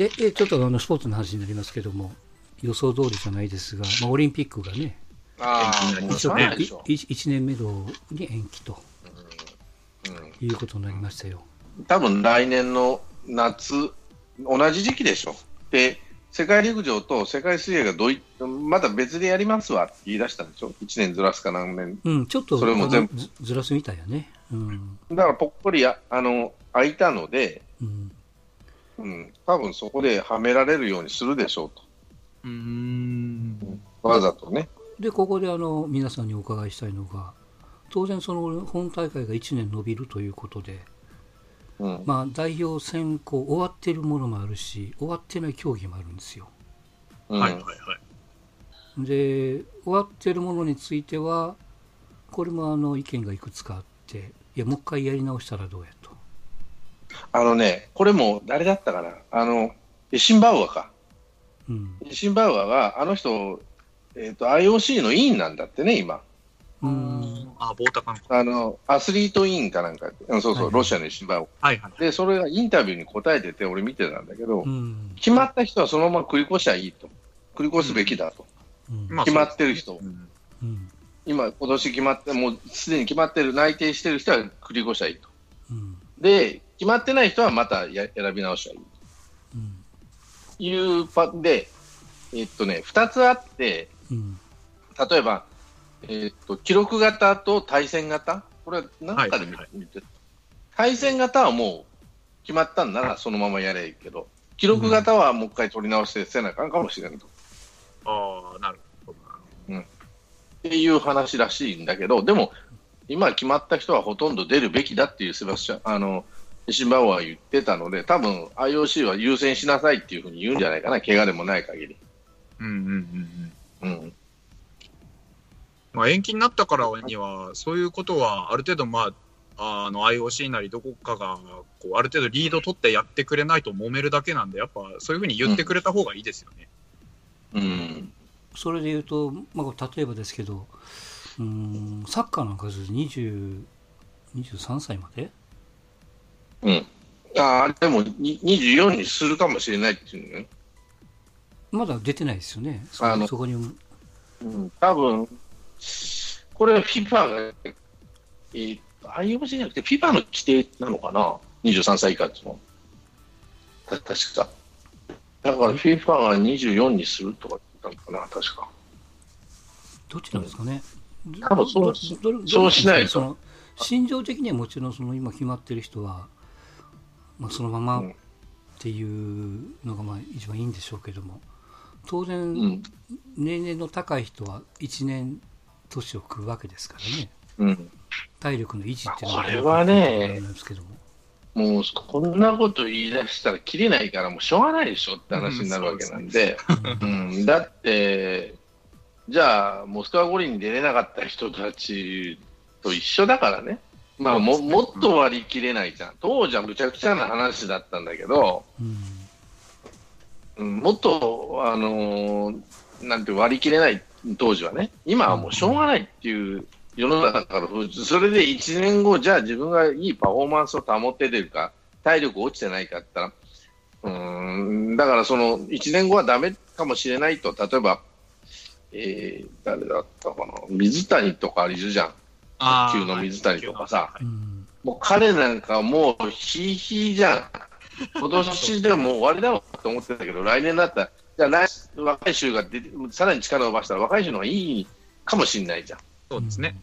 で、えちょっとあのスポーツの話になりますけども、予想通りじゃないですが、まあ、オリンピックがね、あ一応しょうがないでしょ。1年目度に延期とうんいうことになりましたよ。多分来年の夏、同じ時期でしょ。で、世界陸上と世界水泳がどういまた別でやりますわって言い出したんでしょ。1年ずらすか何年。うん、ちょっとそれも全部ずずらすみたいやね。うん。だからぽっこりやあの空いたので、うん。うん、多分そこではめられるようにするでしょうと。うーん。わざとね。で、ここであの皆さんにお伺いしたいのが、当然その本大会が1年延びるということで、うん。まあ、代表選考終わってるものもあるし、終わってない競技もあるんですよ。うんはいはいはい。で、終わってるものについては、これもあの意見がいくつかあって、いや、もう一回やり直したらどうやと。あのね、これも誰だったかな？あの、エシンバウアーか。うん。エシンバウアーが、あの人、えっ、と、IOC の委員なんだってね、今。うん。あ、棒高の。あの、アスリート委員かなんか、うんそうそう、はいロシアのエシンバウアー。はいはい。で、それがインタビューに答えてて、俺見てたんだけど、うん。決まった人はそのまま繰り越しゃいいと。繰り越すべきだと。うん。まあ決まってる人うんうん。今、今年決まって、もうすでに決まってる、内定してる人は繰り越しゃいいと。うん。で、決まってない人はまたや選び直しゃいいうん。というパで、えっとね、2つあって、うん。例えば、えっと、記録型と対戦型？これは何かで見,、はいはい対戦型はもう決まったんならそのままやればいいけど、記録型はもう一回取り直してせなあかんかもしれんと。ああ、なるほどな。っていう話らしいんだけど、でも、今決まった人はほとんど出るべきだっていうセバスチャン、あの、シンバウアーは言ってたので、多分 IOC は優先しなさいっていうふうに言うんじゃないかな、怪我でもない限り。うんうんうんうん。うん。まあ、延期になったからには、そういうことはある程度、まあ、あの IOC なりどこかがこうある程度リード取ってやってくれないと揉めるだけなんで、やっぱそういうふうに言ってくれた方がいいですよね。うん。それで言うと、まあ、例えばですけど、うーん、サッカーなんかです20 23歳までうん。ああ、でもに24にするかもしれないっていうね。まだ出てないですよね。そあのそこに、うん。多分、これ FIFA が、えー、IOC じゃなくて FIFA の規定なのかな ?23 歳以下っていうの。た確か。だから FIFA が24にするとか言ったのかな？確か。どっちなんですかね？多分そうそうしないとその心情的にはもちろんその今決まってる人は、まあ、そのままうん。っていうのがまあ一番いいんでしょうけども。当然、うん。年齢の高い人は1年年を食うわけですからね。うん。体力の維持っていうのこれはねなんですけども。もうこんなこと言い出したら切れないからもうしょうがないでしょって話になるわけなんで、うん、だって、じゃあ、モスクワ五輪に出れなかった人たちと一緒だからね、まあ、ももっと割り切れないじゃん、当時はむちゃくちゃな話だったんだけど、うん、もっと、あのーなんて割り切れない、当時はね、今はもうしょうがないっていう世の中から、それで1年後、じゃあ自分がいいパフォーマンスを保って出るか、体力落ちてないかって言ったら、うん、だからその1年後はダメかもしれないと、例えば、えー、誰だったかな、水谷とかいるじゃん、卓球の水谷とかさもう彼なんかもうひいひいじゃん。今年でもう終わりだろうと思ってたけど、来年だったら、じゃあ来若い衆が出て、さらに力を伸ばしたら若い衆の方がいいかもしれないじゃそうですね。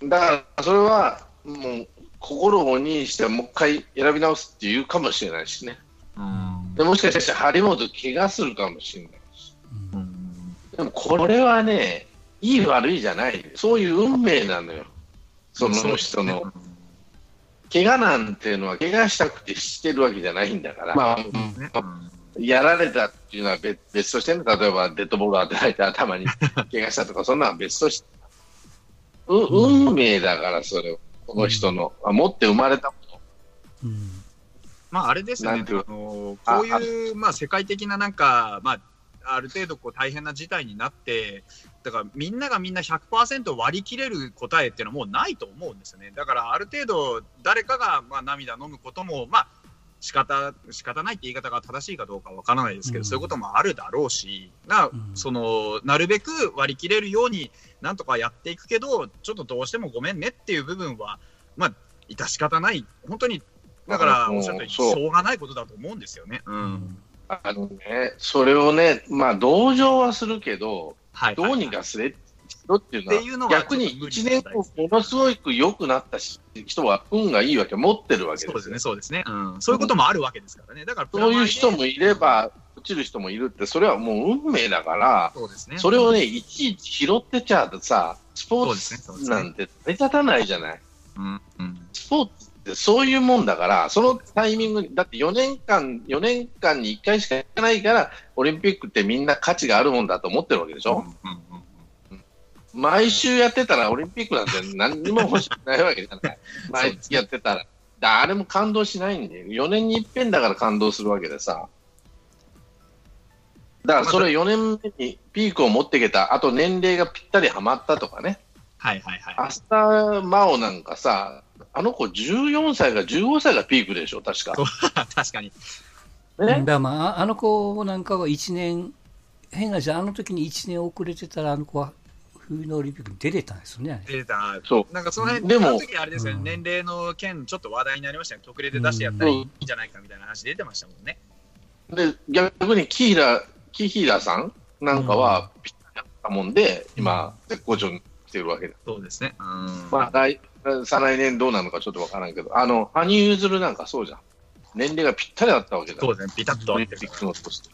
うん。だから、それはもう心を鬼にしてもう一回選び直すっていうかもしれないしね。うんでもしかしたら張本怪我するかもしれないし。うんうんでもこれはね、いい悪いじゃない。そういう運命なのよ。その人の。怪我なんていうのは怪我したくてしてるわけじゃないんだから。まあ、やられたっていうのは別別としてね、例えばデッドボールを当てられて頭に 怪我したとか、そんなのは別として、う運命だから、それを、この人の、あ持って生まれたもうん。まあ、あれですよね、あのこういう、まあ、世界的ななんか、まあ、ある程度こう大変な事態になって、だからみんながみんな100%割り切れる答えっていうのはもうないと思うんですよね。だからある程度、誰かがまあ涙飲むことも、まあ、仕方、仕方ないって言い方が正しいかどうかわからないですけど、うんそういうこともあるだろうし、な、うんその、なるべく割り切れるように、なんとかやっていくけど、ちょっとどうしてもごめんねっていう部分は、まあ、致し方ない。本当に、だから、うんおっしゃったように、しょうがないことだと思うんですよね。う。うんんあのね、それをね、まあ、同情はするけど、はい。どうにかすれろっていうのは、逆にちょっと無理1年後、ものすごく良くなった人は運がいいわけ、持ってるわけですよそうですね、そうですね。うん。そういうこともあるわけですからね。だから、そういう人も。もいれば、落ちる人もいるって、それはもう運命だから、そうですね。それをね、いちいち拾ってちゃさ、スポーツなんて成り立たないじゃない。うん。うん。スポーツそういうもんだから、そのタイミング、だって4年間、4年間に1回しかやってないから、オリンピックってみんな価値があるもんだと思ってるわけでしょ？うんうんうん毎週やってたらオリンピックなんて何にも欲しくないわけじゃない。毎月やってたら。誰も感動しないんで、4年に一遍だから感動するわけでさ。だからそれ4年目にピークを持っていけた、あと年齢がぴったりはまったとかね。はいはいはい。アスター・マオなんかさ、あの子14歳か15歳がピークでしょ、確か。確かに。ね、らまあ、ああの子なんかは1年、変な話、あの時に1年遅れてたら、あの子は冬のオリンピックに出れたんですよね。あれ出た。そなんかその辺、でもあの時あれですよね、うん年齢の件、ちょっと話題になりましたね。特例で出してやったらいいんじゃないかみたいな話出てましたもんね。う。で、逆にキーラ、キヒラさんなんかはぴったりだったもんで、今、絶好調に来てるわけでそうですね。うん。まあ、来、再来年どうなのかちょっとわからんけど、あの、羽生結弦なんかそうじゃん。年齢がぴったりだったわけだ。そうですね、ピタッとオリンピックの年と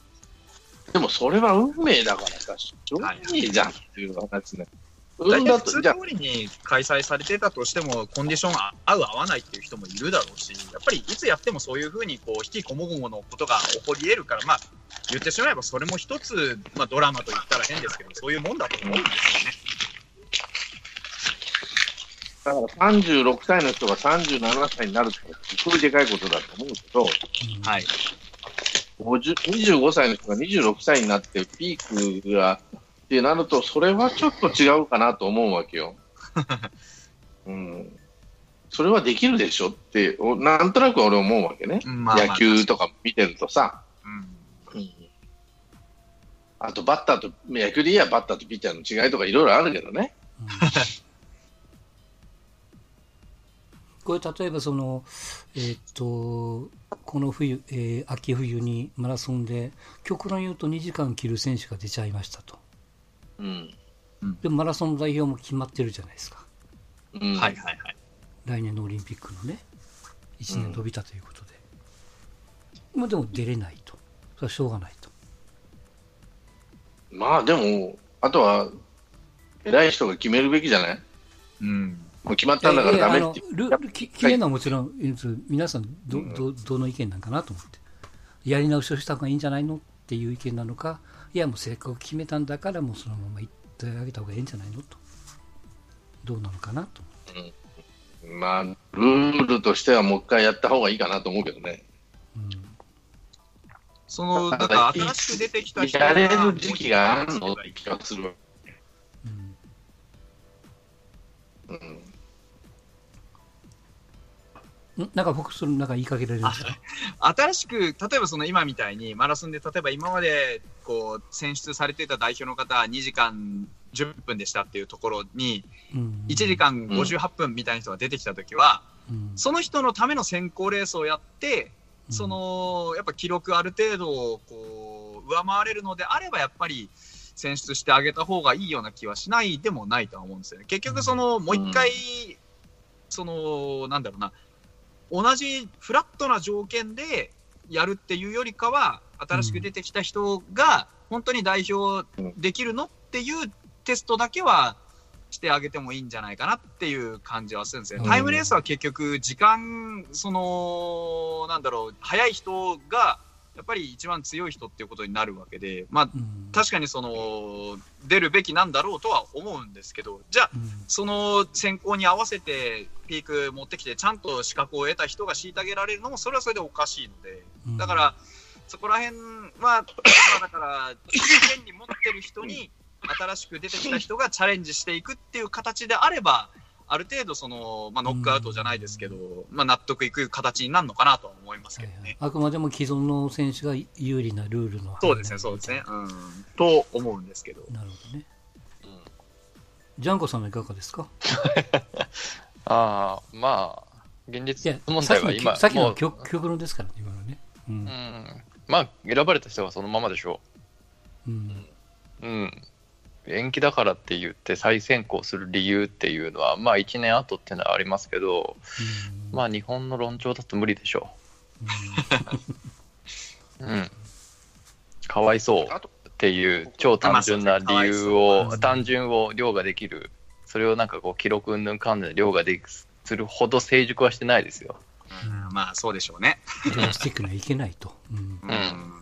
でもそれは運命だからさ、しょうがないじゃんっていう話ね。大運だと、じゃあ通りに開催されてたとしても、コンディションあ合う合わないっていう人もいるだろうし、やっぱりいつやってもそういうふうにこう引きこもごものことが起こり得るから、まあ、言ってしまえばそれも一つ、まあ、ドラマと言ったら変ですけど、そういうもんだと思うんですよね。だから36歳の人が37歳になるってすごいでかいことだと思うけど、はい。50 25歳の人が26歳になってピークがってなると、それはちょっと違うかなと思うわけよ。うん、それはできるでしょって、おなんとなく俺思うわけね。まあまあ野球とか見てるとさ。うんあとバッターと、野球でいいやバッターとピッチャーの違いとかいろいろあるけどね。これ例えばその、えーっとこの冬、えー秋冬にマラソンで極論言うと2時間切る選手が出ちゃいましたと。うん。でもマラソンの代表も決まってるじゃないですか。うん、はいはいはい。来年のオリンピックのね1年伸びたということで、まあでも出れないと。それはしょうがないと。まあでも、あとは、偉い人が決めるべきじゃない？うん。もう決まったんだからダメって。ルールき決めるのはもちろん、皆さんど、どどの意見なんかなと思って、やり直しをした方がいいんじゃないのっていう意見なのか、いや、もうせっかく決めたんだから、もうそのまま言ってあげた方がいいんじゃないのと、どうなのかなと。まあ、ルールとしてはもう一回やった方がいいかなと思うけどね。うん。その、だから新しく出てきた人がやれる時期があるのって気がするなんか僕、そのなんか言いかけられるんですか？新しく、例えばその今みたいにマラソンで、例えば今までこう選出されていた代表の方、2時間10分でしたっていうところに、うん。1時間58分みたいな人が出てきたときは、うん。その人のための選考レースをやって、うん。そのやっぱ記録ある程度をこう上回れるのであれば、やっぱり選出してあげた方がいいような気はしないでもないとは思うんですよね。結局、そのもう一回、そのなんだろうな、同じフラットな条件でやるっていうよりかは、新しく出てきた人が本当に代表できるのっていうテストだけはしてあげてもいいんじゃないかなっていう感じはするんですよね。うんタイムレースは結局、時間、その、なんだろう、速い人が、やっぱり一番強い人っていうことになるわけで、まあ、うん。確かにその、出るべきなんだろうとは思うんですけど、じゃあ、うん。その選考に合わせてピーク持ってきて、ちゃんと資格を得た人が虐げられるのも、それはそれでおかしいので、うん。だから、そこら辺は、まあ、だから、権利持ってる人に、新しく出てきた人がチャレンジしていくっていう形であれば、ある程度その、まあ、ノックアウトじゃないですけど、まあ、納得いく形になるのかなとは思いますけどね。あくまでも既存の選手が有利なルールのそうですね、そうですね。うん。と思うんですけど。なるほどね。ジャンコさんはいかがですか？ああ、まあ、現い実や、問題は今、さっきのもう極極論ですからね、今のね。う。うんん、まあ、選ばれた人はそのままでしょうん。う。うん。延期だからって言って再選考する理由っていうのは、まあ1年後っていうのはありますけど、うんまあ日本の論調だと無理でしょう。うん。かわいそうっていう超単純な理由を、単純を凌駕できる、それをなんかこう記録云々かんぬん凌駕できするほど成熟はしてないですよ。うん、まあ、そうでしょうね。スティックにはいけないと。うんうん。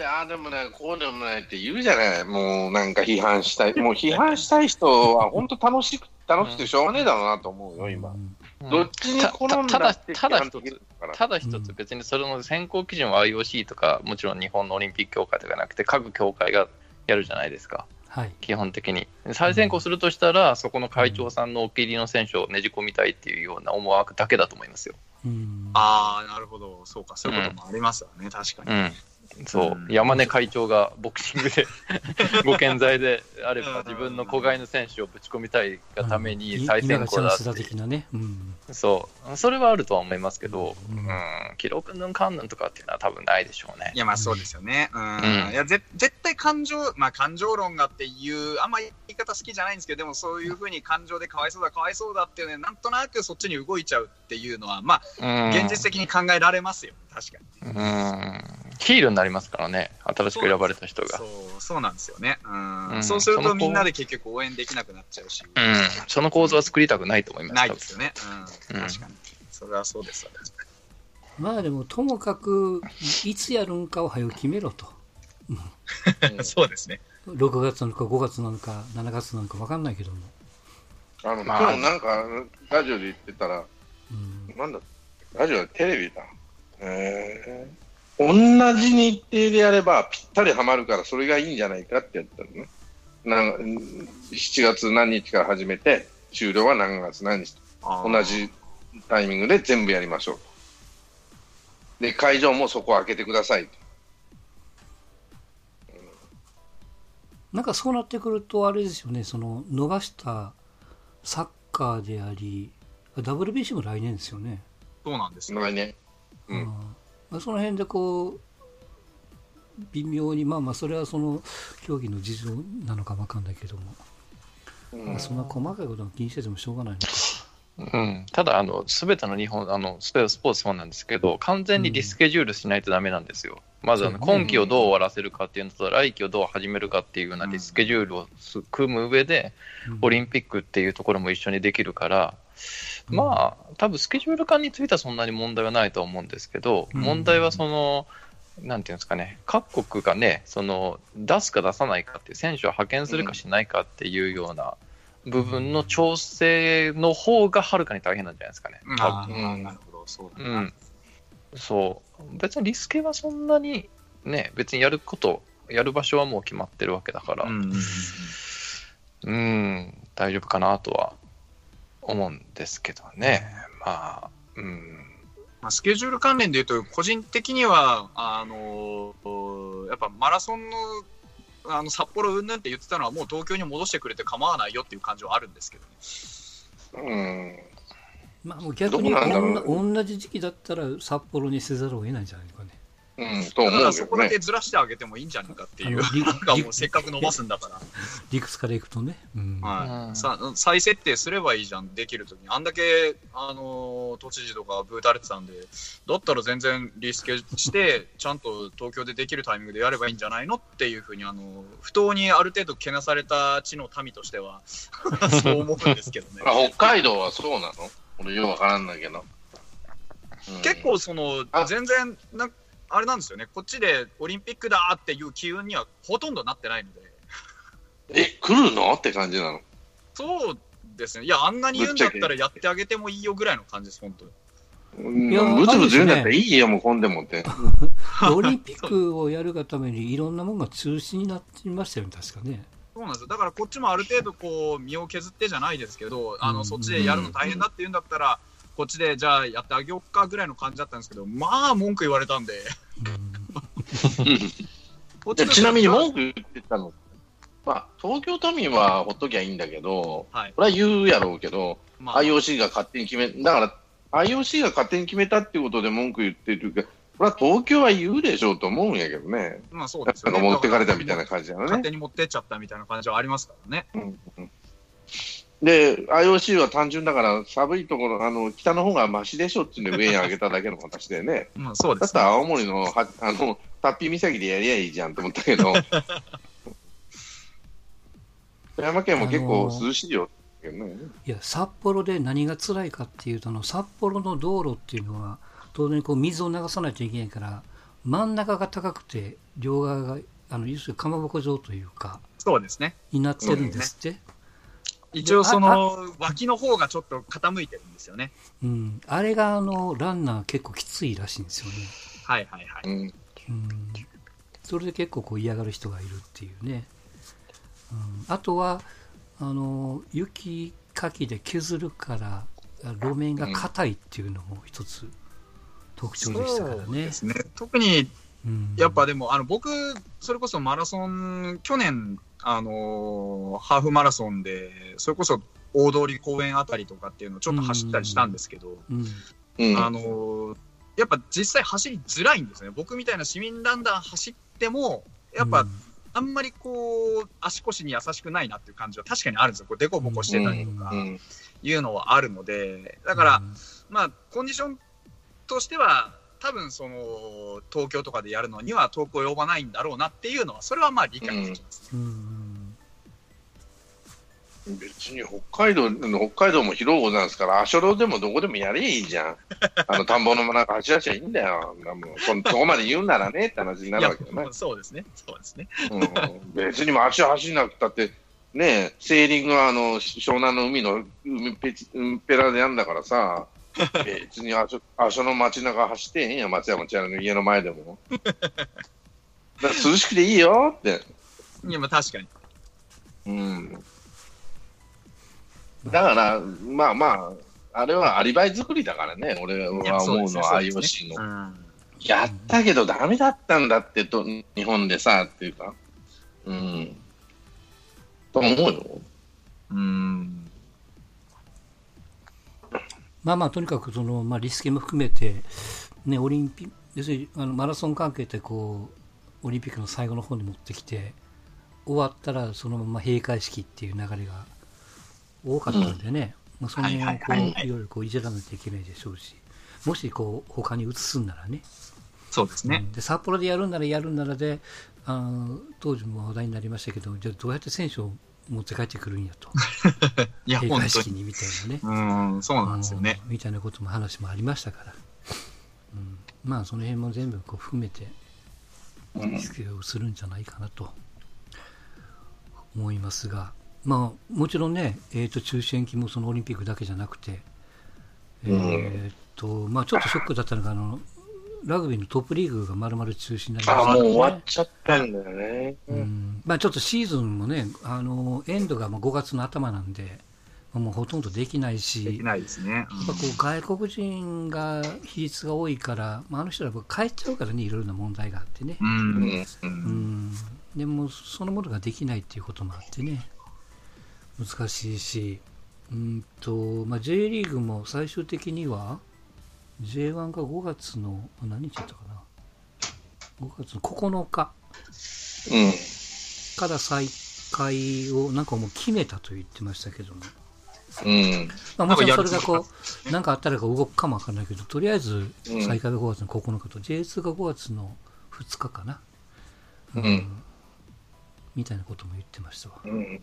で、ああでもない、こうでもないって言うじゃない。もうなんか批判したい。もう批判したい人は本当楽しく、楽しくてしょうがねえだろうなと思うよ、今。うんどっちに転んだたただってただ一つただ一つ別にそれの選考基準は IOC とかもちろん日本のオリンピック協会とかなくて各協会がやるじゃないですかはい。基本的に再選考するとしたらそこの会長さんのお気に入りの選手をねじ込みたいっていうような思惑だけだと思いますようんああ、なるほど。そうか、そういうこともありますよね、確かに。うんそう、うん。山根会長がボクシングで ご健在であればうん自分の子飼いの選手をぶち込みたいがためうん。に再選考だってね。うん。そう。それはあるとは思いますけど、ううん。ん、記録ぬんかんぬんとかっていうのは多分ないでしょうね。いや、まあそうですよね。うん。うん。いや、ぜ絶対感情、まあ感情論がっていう、あんま言い方好きじゃないんですけど、でもそういうふうに感情でかわいそうだ、かわいそうだっていうね、なんとなくそっちに動いちゃうっていうのは、まあ、うん。現実的に考えられますよ。確かに。うんヒールになりますからね、新しく選ばれた人が。そう、そうなんですよね。うん。うんそうするとみんなで結局応援できなくなっちゃうし、うん、その構図は作りたくないと思います。ないですよね。うん。うん確かに。それはそうですわ。まあでも、ともかく、いつやるんかを早く決めろと。そうですね。6月なのか5月なのか7月なのか分かんないけども。あの、まあ今日なんか、ラジオで言ってたら、うん。なんだ、ラジオテレビだ。へー同じ日程でやればぴったりはまるから、それがいいんじゃないかってやったのね。なん7月何日から始めて、終了は何月何日同。じタイミングで全部やりましょうと。で、会場もそこを開けてくださいと。なんかそうなってくると、あれですよね、その逃したサッカーであり、WBC も来年ですよね。そうなんですよ。来年。うんうんまあその辺でこう、微妙に、まあまあ、それはその競技の事情なのか分かんないけども、うん。まあ、そんな細かいことは気にしててもしょうがないのか。うん、ただあの、すべての日本あのスペスポーツそうなんですけど、完全にリスケジュールしないとダメなんですよ。まずあの今季をどう終わらせるかっていうのと、来季をどう始めるかっていうようなリスケジュールをす組む上で、オリンピックっていうところも一緒にできるから、うんまあ、多分スケジュール感についてはそんなに問題はないと思うんですけど、うん。問題はその、なんていうんですかね、各国がね、その出すか出さないかっていう、選手を派遣するかしないかっていうような部分の調整の方がはるかに大変なんじゃないですかね。あうん。あ、なるほど、そうだな。うん、そう、別にリスケはそんなにね、別にやること、やる場所はもう決まってるわけだから、うん。うん、大丈夫かなとは思うんですけどね。まあ、うん。まあ、スケジュール関連でいうと、個人的には、あのやっぱマラソンのあの札幌うんぬんって言ってたのは、もう東京に戻してくれて構わないよっていう感じはあるんですけどね。うん。まあ、もう逆に同じ時期だったら札幌にせざるを得ないんじゃないかね。うん、と思だからうけどねそこだけ。ずらしてあげてもいいんじゃないかっていう、あのりなんかもうせっかく伸ばすんだから。理屈からいくとね。うんうんはい、さ再設定すればいいじゃん、できるときに。あんだけ、あのー都知事とかブータれてたんで、だったら全然リスケして、ちゃんと東京でできるタイミングでやればいいんじゃないのっていうふうに、あのー不当にある程度けなされた地の民としては、そう思うんですけどね。あ北海道はそうなの俺よくわからんないけど。うん結構、そのあ、全然な、あれなんですよね、こっちでオリンピックだっていう機運にはほとんどなってないので。え、来るの？って感じなの？そうですね。いや、あんなに言うんだったらやってあげてもいいよぐらいの感じです、本当に。うんいやブツブツ言うんだったらいいよ、もう混んでもって。オリンピックをやるがためにいろんなものが中止になっていましたよね、確かね。そうなんですよ。だからこっちもある程度こう身を削ってじゃないですけど、あの、うんそっちでやるの大変だって言うんだったら、こっちでじゃあやってあげようかぐらいの感じだったんですけど、まあ文句言われたんで、ちなみに文句言ってたの、まあ、東京都民はほっときゃいいんだけど、はいこれは言うやろうけど、まあ、IOC が勝手に決め、だから IOC が勝手に決めたっていうことで文句言ってるけど、これは東京は言うでしょうと思うんやけどね。まあそうですよね。なんか持ってかれたみたいな感じなのね。勝手に持ってっちゃったみたいな感じはありますからね。うんうんで、IOC は単純だから、寒いところ、あの北の方がマシでしょっていうんで上に上げただけの形でね。まあそうでだっすね。たら青森のはあのタッピー岬でやりゃいいじゃんと思ったけど、富山県も結構涼しいよね。いや札幌で何が辛いかっていうとあの札幌の道路っていうのは当然こう水を流さないといけないから真ん中が高くて両側があの要するにかまぼこ状というかそうですね。になってるんですって、一応その脇の方がちょっと傾いてるんですよね。うん、あれがあのランナー結構きついらしいんですよね、はいはいはい。うんうん、それで結構こう嫌がる人がいるっていうね、うん、あとはあの雪かきで削るから路面が硬いっていうのも一つ特徴でしたからねそうで。すね。特にうんやっぱでも、あの僕、それこそマラソン、去年、あのーハーフマラソンで、それこそ大通公園あたりとかっていうのをちょっと走ったりしたんですけど、あのーやっぱ実際走りづらいんですね。僕みたいな市民ランナー走っても、やっぱあんまりこう、足腰に優しくないなっていう感じは確かにあるんですよ。こう、デコボコしてたりとかうん。いうのはあるので、だから、うん。まあ、コンディションとしては、多分その東京とかでやるのには遠く及ばないんだろうなっていうのは、それはまあ理解できます、ねうん別に北海道、北海道も広いことなんですから、足路でもどこでもやりゃいいじゃん。あの田んぼの中走らしゃいいんだよ。もうそそこまで言うならねって話にないるやわけよね。そうですね、そうですね。うん、別にも足走んなくたって、ねセーリングはあの湘南の海の海ペチうんペラでやんだからさ、別にあそあその街中走ってへんや、松山千春の家の前でも。だ涼しくていいよって。いや、まあ確かに。うん。だから、まあまあ、あれはアリバイ作りだからね、俺は思うのは IOC の。うんやったけどダメだったんだってと、日本でさ、っていうか。うん。と思うよ。うん。まあまあとにかくその、まあ、リスケも含めて、ね、オリンピ要するにあのマラソン関係ってこうオリンピックの最後の方に持ってきて終わったらそのまま閉会式っていう流れが多かったんでね、まあ、その辺をこう、はいはいはい。はいいろいろこういじらないといけないでしょうし。もしこう他に移すんならね。そうですね。で札幌でやるんならやるんならであの当時も話題になりましたけどじゃあどうやって選手を持って帰ってくるんやと。いや、に。会式にみたいなね。うん、そうなんですよね。うんみたいなことも話もありましたから、うん、まあその辺も全部こう含めてうん。リスケをするんじゃないかなと思いますが、まあもちろんね、えー、と中止延期もそのオリンピックだけじゃなくて、えーとまあ、ちょっとショックだったのがあのラグビーのトップリーグがまるまる中止になりましたあ、もう終わっね。ちゃったんだよね。うんまあ、ちょっとシーズンもね、あのエンドがもう5月の頭なんで、まあもうほとんどできないし、できないですね。やっぱこう外国人が比率が多いから、まあ、あの人らは帰っちゃうからね、いろいろな問題があってね、うん。うん、でもそのものができないっていうこともあってね、難しいし、うんとまあ、J リーグも最終的には、J1 が5月の、あ何日だったかな、5月の9日うん。から再開をなんかもう決めたと言ってましたけども。うん。まあ、もちろんそれがこう、なんかあったら動くかもわからないけど、とりあえずうん再開が5月の9日と、J2 が5月の2日かな？うんみたいなことも言ってましたわ。うん。うん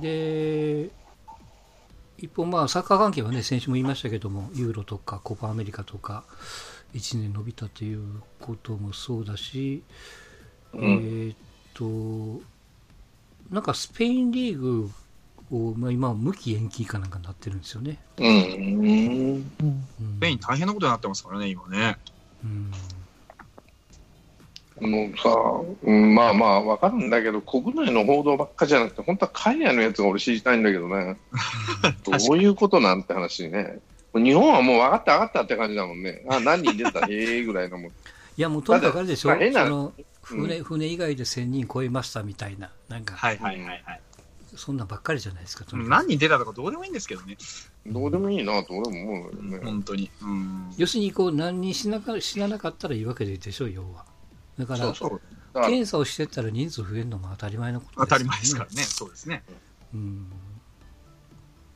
で、一方、まあ、サッカー関係はね、先週も言いましたけども、ユーロとかコパアメリカとか、1年伸びたということもそうだし、うんえーっと、なんかスペインリーグを、まあ、今は無期延期かなんかになってるんですよね。うん。うんスペイン大変なことになってますからね、今ね。うんもうさ、うん、まあまあ、わかるんだけど、国内の報道ばっかじゃなくて、本当は海外のやつが俺知りたいんだけどね。どういうことなんて話ね。日本はもう分かった分かったって感じだもんね。あ、何人出た？ええぐらいのもん。いやもうとにかくあれでしょ、まあその船船以外で1000人超えましたみたいな、なんか、はいはいはいはい。そんなんばっかりじゃないですか、何人出たとかどうでもいいんですけどね。どうでもいいなと俺も思うよね。本当に。うん。要するにこう何人死なか死ななかったらいいわけでしょ、要は。だから、そうそう。だから検査をしてったら人数増えるのも当たり前のこと当たり前ですからね。そうですね。うん、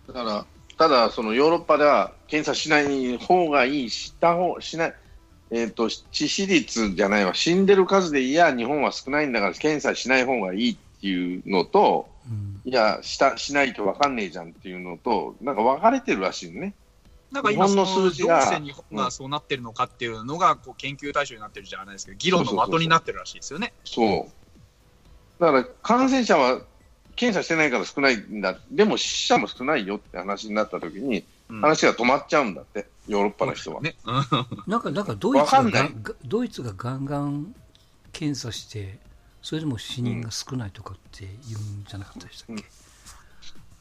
だから、ただ、そのヨーロッパでは検査しない方がいい、した方しない、えっと致死率じゃないわ、死んでる数でいや、日本は少ないんだから検査しない方がいいっていうのと、うん、いや、したしないと分かんねえじゃんっていうのと、なんか分かれてるらしいのね。なんか今、のどう本の数字がして日本がそうなってるのかっていうのがこう研究対象になってるじゃないですけど、議論の的になってるらしいですよね。そう。だから感染者は検査してないから少ないんだ、でも死者も少ないよって話になった時に、うん話が止まっちゃうんだって、ヨーロッパの人は。ね。うんなんか、なんかドイツががドイツがガンガン検査して、それでも死人が少ないとかって言うんじゃなかったでしたっけ、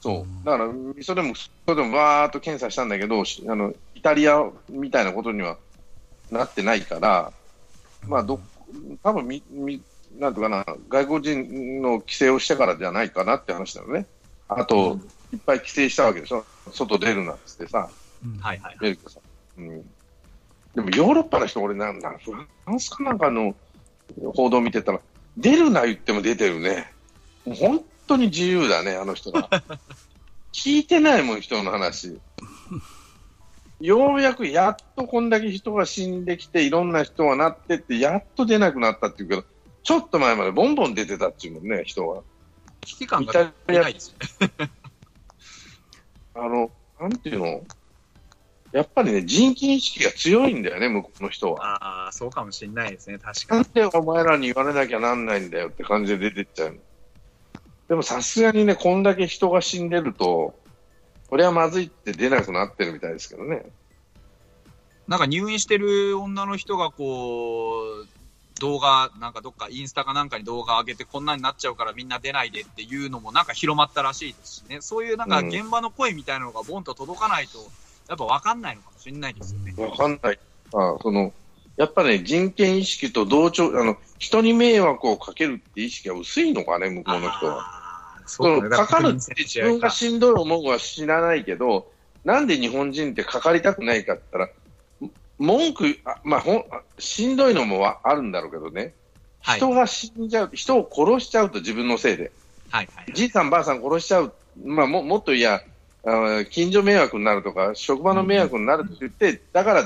そう。だから、それでも、それでもわーっと検査したんだけど、しあの、イタリアみたいなことにはなってないから、まあ、ど、多分み、み、なんとかな、外国人の規制をしてからじゃないかなって話だよね。あと、いっぱい規制したわけでしょ。外出るなってさ、うんはいはい。ん。でも、ヨーロッパの人、俺なんだ、フランスかなんかの報道見てたら、出るな言っても出てるね。もう本当に自由だね、あの人が。聞いてないもん、人の話。ようやくやっとこんだけ人が死んできて、いろんな人がなってって、やっと出なくなったっていうけど、ちょっと前までボンボン出てたっていうもんね、人が。危機感がないですよね。あの、なんていうの？やっぱりね、人権意識が強いんだよね、向こうの人は。ああ、そうかもしれないですね。確かに。なんでお前らに言われなきゃなんないんだよって感じで出てっちゃうの。でもさすがにね、こんだけ人が死んでると、これはまずいって出なくなってるみたいですけどね。なんか入院してる女の人がこう、動画、なんかどっかインスタかなんかに動画上げてこんなになっちゃうからみんな出ないでっていうのもなんか広まったらしいですしね。そういうなんかうん現場の声みたいなのがボンと届かないと、やっぱ分かんないのかもしれないですよね。わかんない。あその、やっぱね、人権意識と同調、あの、人に迷惑をかけるって意識が薄いのかね、向こうの人は。そそうかかるって自分がしんどい思うは知らないけど、なんで日本人ってかかりたくないかって言ったら、文句、あまあ、ほしんどいのもわあるんだろうけどね、はい。人が死んじゃう、人を殺しちゃうと自分のせいで、はいはい。じいさんばあさん殺しちゃう、まあ、ももっといや、あ近所迷惑になるとか、職場の迷惑になるって言って、だから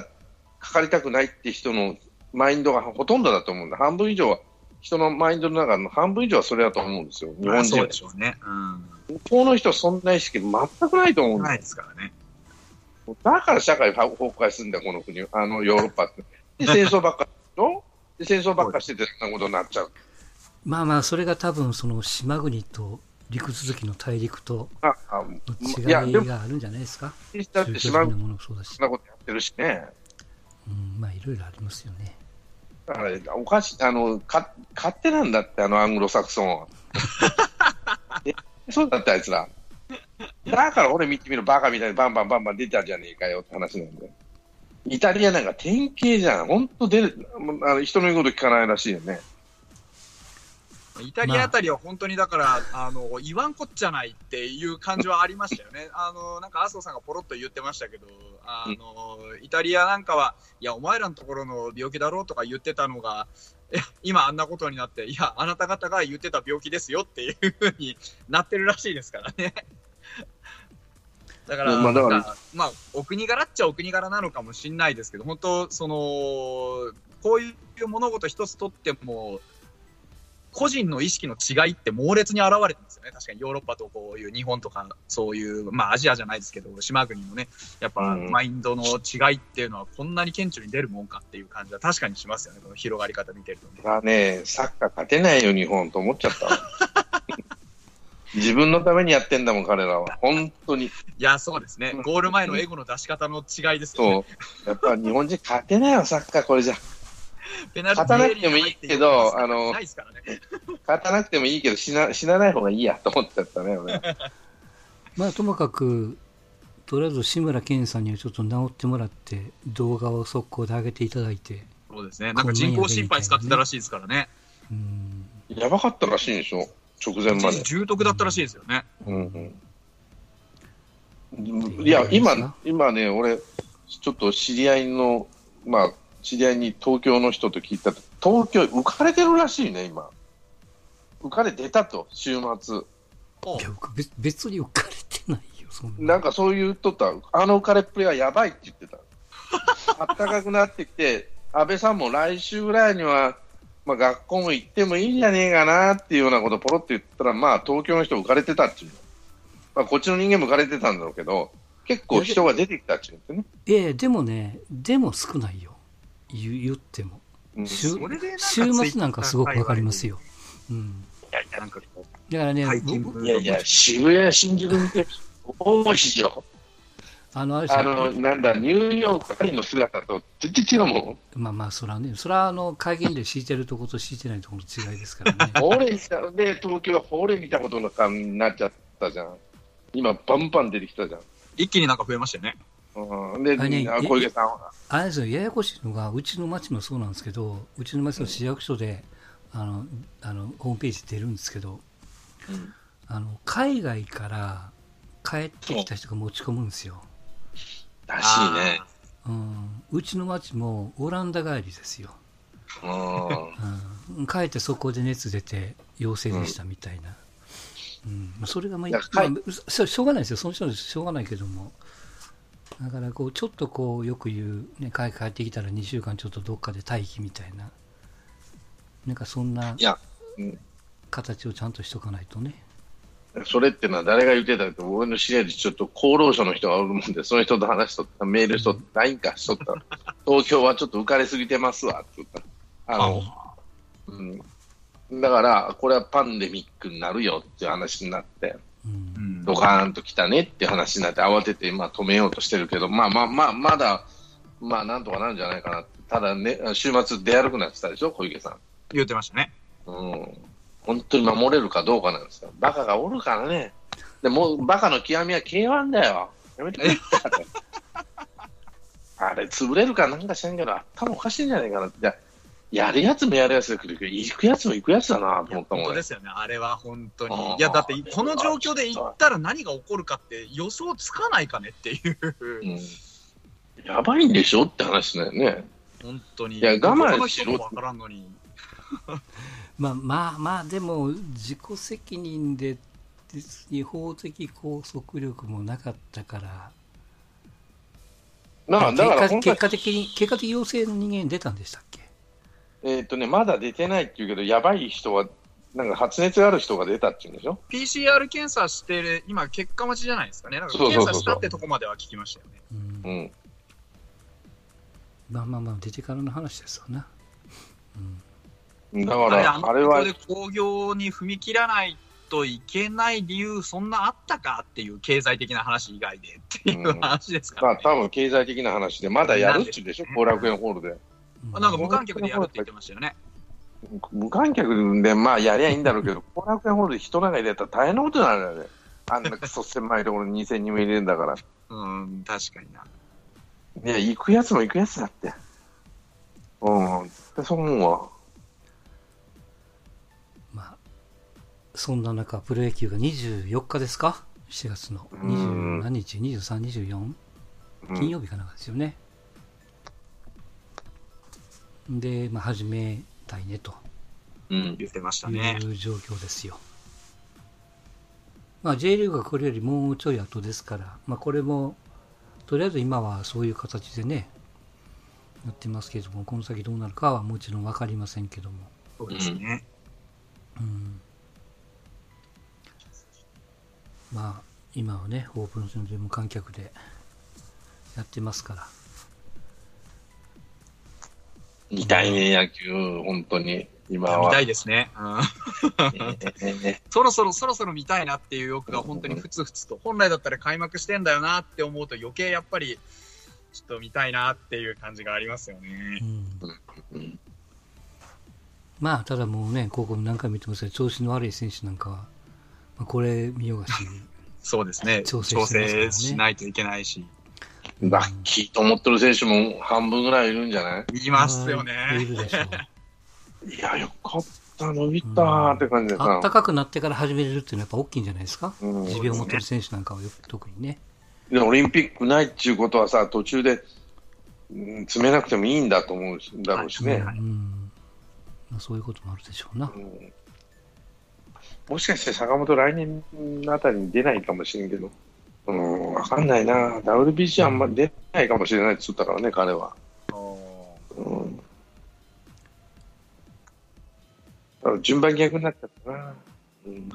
かかりたくないって人のマインドがほとんどだと思うんだ。半分以上は、人のマインドの中の半分以上はそれだと思うんですよ。日本人はで。しょうね。向こうの人はそんな意識全くないと思ううんん。だよないですからね。だから社会崩壊するんだよ、この国、あのヨーロッパって。で、戦争ばっかりで戦争ばっかしてて、そんなことになっちゃう。まあまあ、それが多分その島国と陸続きの大陸と違いがあるんじゃないですか？だって島国宗教的なものもそうだしそん、なことやってるしね。うん、まあいろいろありますよね。だから、おかしい、あの、か、勝手なんだって、あのアングロサクソンは。えそうだって、あいつら。だから俺見てみるバカみたいにバンバンバンバン出たじゃねえかよって話なんだよ。イタリアなんか典型じゃん。本当出る、あの人の言うこと聞かないらしいよね。イタリアあたりは本当にだから、あの、言わんこっちゃないっていう感じはありましたよね。あの、なんか麻生さんがポロッと言ってましたけど、あの、イタリアなんかは、いや、お前らのところの病気だろうとか言ってたのが、え今あんなことになって、いや、あなた方が言ってた病気ですよっていうふうに なってるらしいですからね。だから、まあまあ、お国柄っちゃお国柄なのかもしれないですけど、本当、その、こういう物事一つとっても、個人の意識の違いって猛烈に現れてますよね。確かにヨーロッパとこういう日本とか、そういう、まあアジアじゃないですけど、島国のね、やっぱうんマインドの違いっていうのはこんなに顕著に出るもんかっていう感じは確かにしますよね。この広がり方見てるとね。がね、サッカー勝てないよ、日本と思っちゃったわ。自分のためにやってんだもん、彼らは。本当に。いや、そうですね。ゴール前のエゴの出し方の違いですよね。そう。やっぱ日本人勝てないわ、サッカー、これじゃ。ペナルティ勝たなくてもいいけど、あのない、ですからね。勝たなくてもいいけど、死な 死なない方がいいやと思っちゃったね、俺。まあともかくとりあえず志村けんさんにはちょっと治ってもらって動画を速攻で上げていただいてそうですね。なんか人工心肺使ってたらしいですからね。うんやばかったらしいんでしょ？直前まで。重篤だったらしいですよね。うんうん、いや、今、今ね、俺、ちょっと知り合いの、まあ、知り合いに東京の人と聞いたと、東京、浮かれてるらしいね、今。浮かれ出たと、週末。いや僕別別に浮かれてないよそんななんかそういうとった、あの浮かれっぷりはやばいって言ってた。あったかくなってきて、安倍さんも来週ぐらいには、まあ、学校も行ってもいいんじゃねえかなっていうようなことをポロって言ったら、まあ、東京の人浮かれてたっていうの。まあ、こっちの人間も浮かれてたんだろうけど、結構人が出てきたって言ってね。いやいやでもねでも少ないよ言言ってもうん週末なんかすごくわかりますよ、うん、いやいや、なんかこう、だからねいやいや、渋谷、新宿見て、多いよ。あのああの、なんだ、ニューヨーク、パリの姿と全然違うもん。まあまあそれはねそれはあの会見で敷いてるとこと敷いてないところの違いですからね 俺で、東京は俺見たことの感になっちゃったじゃん。今、バンバン出てきたじゃん。一気になんか増えましたよね。うん、で、あねあ小池さんは。あれですよややこしいのがうちの町もそうなんですけどうちの町の市役所で、あのあのホームページ出るんですけどうん。あの海外から帰ってきた人が持ち込むんですよ、らしいね。うん、うちの町もオランダ帰りですよ、うん。うん、帰ってそこで熱出て陽性でしたみたいな、うん。まあそれがまあ、まあしょしょうがないですよ。その人はしょうがないけどもだからこうちょっとこうよく言う、ね、帰帰ってきたら2週間ちょっとどっかで待機みたいななんかそんない形をちゃんとしとかないとね。それってのは誰が言ってたって、俺の知り合いでちょっと厚労省の人がおるもんで、その人と話しとった、メールしとった、LINE かしとった。ら、東京はちょっと浮かれすぎてますわって。言った。あ。の、うん。だから、これはパンデミックになるよっていう話になって、ドカーンと来たねって話になって、慌てて、まあ、止めようとしてるけど、まあまあまあ、まだ、まあ、なんとかなるんじゃないかな。ただね、週末出歩くなってたでしょ、小池さん。言ってましたね。うん。本当に守れるかどうかなんですよ。バカがおるからね。でもう、バカの極みは K1 だよ。やめてくれ。あれ、潰れるかなんか知らんけど、頭おかしいんじゃないかなって。いややるやつもやるやつで来るけど、行くやつも行くやつだなと思ったもんね本当で。すよね。あれは本当に。いや、だって、この状況で行ったら何が起こるかって予想つかないかねっていう。うん。やばいんでしょって話だよね。本当に。いや我慢しろわからんのに。まあまあまあでも自己責任で違法的拘束力もなかったからなあ、だから結果結果的に結果的陽性の人間出たんでしたっけ？えっ、とね、まだ出てないっていうけど、やばい人は、なんか発熱がある人が出たっていうんでしょ？PCR 検査してる、今、結果待ちじゃないですかね。なんか検査したってとこまでは聞きましたよね。うんうん。まあまあまあ出てからの話ですわな、だかあれ、あら、あれはで興行に踏み切らないといけない理由、そんなあったかっていう経済的な話以外でっていう話ですからね。まあ多分経済的な話で、まだやるっちゅうでしょ、後楽園ホールで。なんか無観客でやるって言ってましたよね。無観客で、まあやりゃいいんだろうけど、後楽園ホールで人なんか入れたら大変なことになるよね。あんなクソ狭いところに2000人も入れるんだから。うん、確かにな。いや、行くやつも行くやつだって。うん。でそう思うわ。まあそんな中プロ野球が24日ですか？7月のうん20何日？2324うん金曜日かなんかですよね、で、まあ、始めたいねとうん。言ってましたいね。う状況ですよ。まあ、J リーグがこれよりもうちょい後ですから、まあ、これもとりあえず今はそういう形でねやってますけれどもこの先どうなるかはもちろん分かりませんけども、そうですね。うん、まあ今はねオープン戦で無観客でやってますから見たいね、野球、本当に。今見は。たいですね。うん。ね そろそろそろそろ見たいなっていう欲が本当にふつふつと、本来だったら開幕してんだよなって思うと余計やっぱり、ちょっと見たいなっていう感じがありますよね。まあ、ただもうね、ここ何回も言ってますけど、調子の悪い選手なん。かは、まあ、これ見よがし、そうですね。調調整ね整しないといけないし。ラッキーと思ってる選手も半分ぐらいいるんじゃない？いますよいね。るでしょう。いや、よかった、伸びたーって感じでさあった。かくなってから始めれるっていうのはやっぱ大きいんじゃないですか？うん持病を持ってる選手なんかはよく特にね。でオリンピックないっていうことはさ、途中で、うん詰めなくてもいいんだと思うしだろうしね。はいうん。まあ、そういうこともあるでしょうな。うんもしかして坂本来年あたりに出ないかもしれんけど、うん、わかんないな。WBC あんま出ないかもしれないって言ったからね、彼は。うん。順番逆になっちゃったな。うん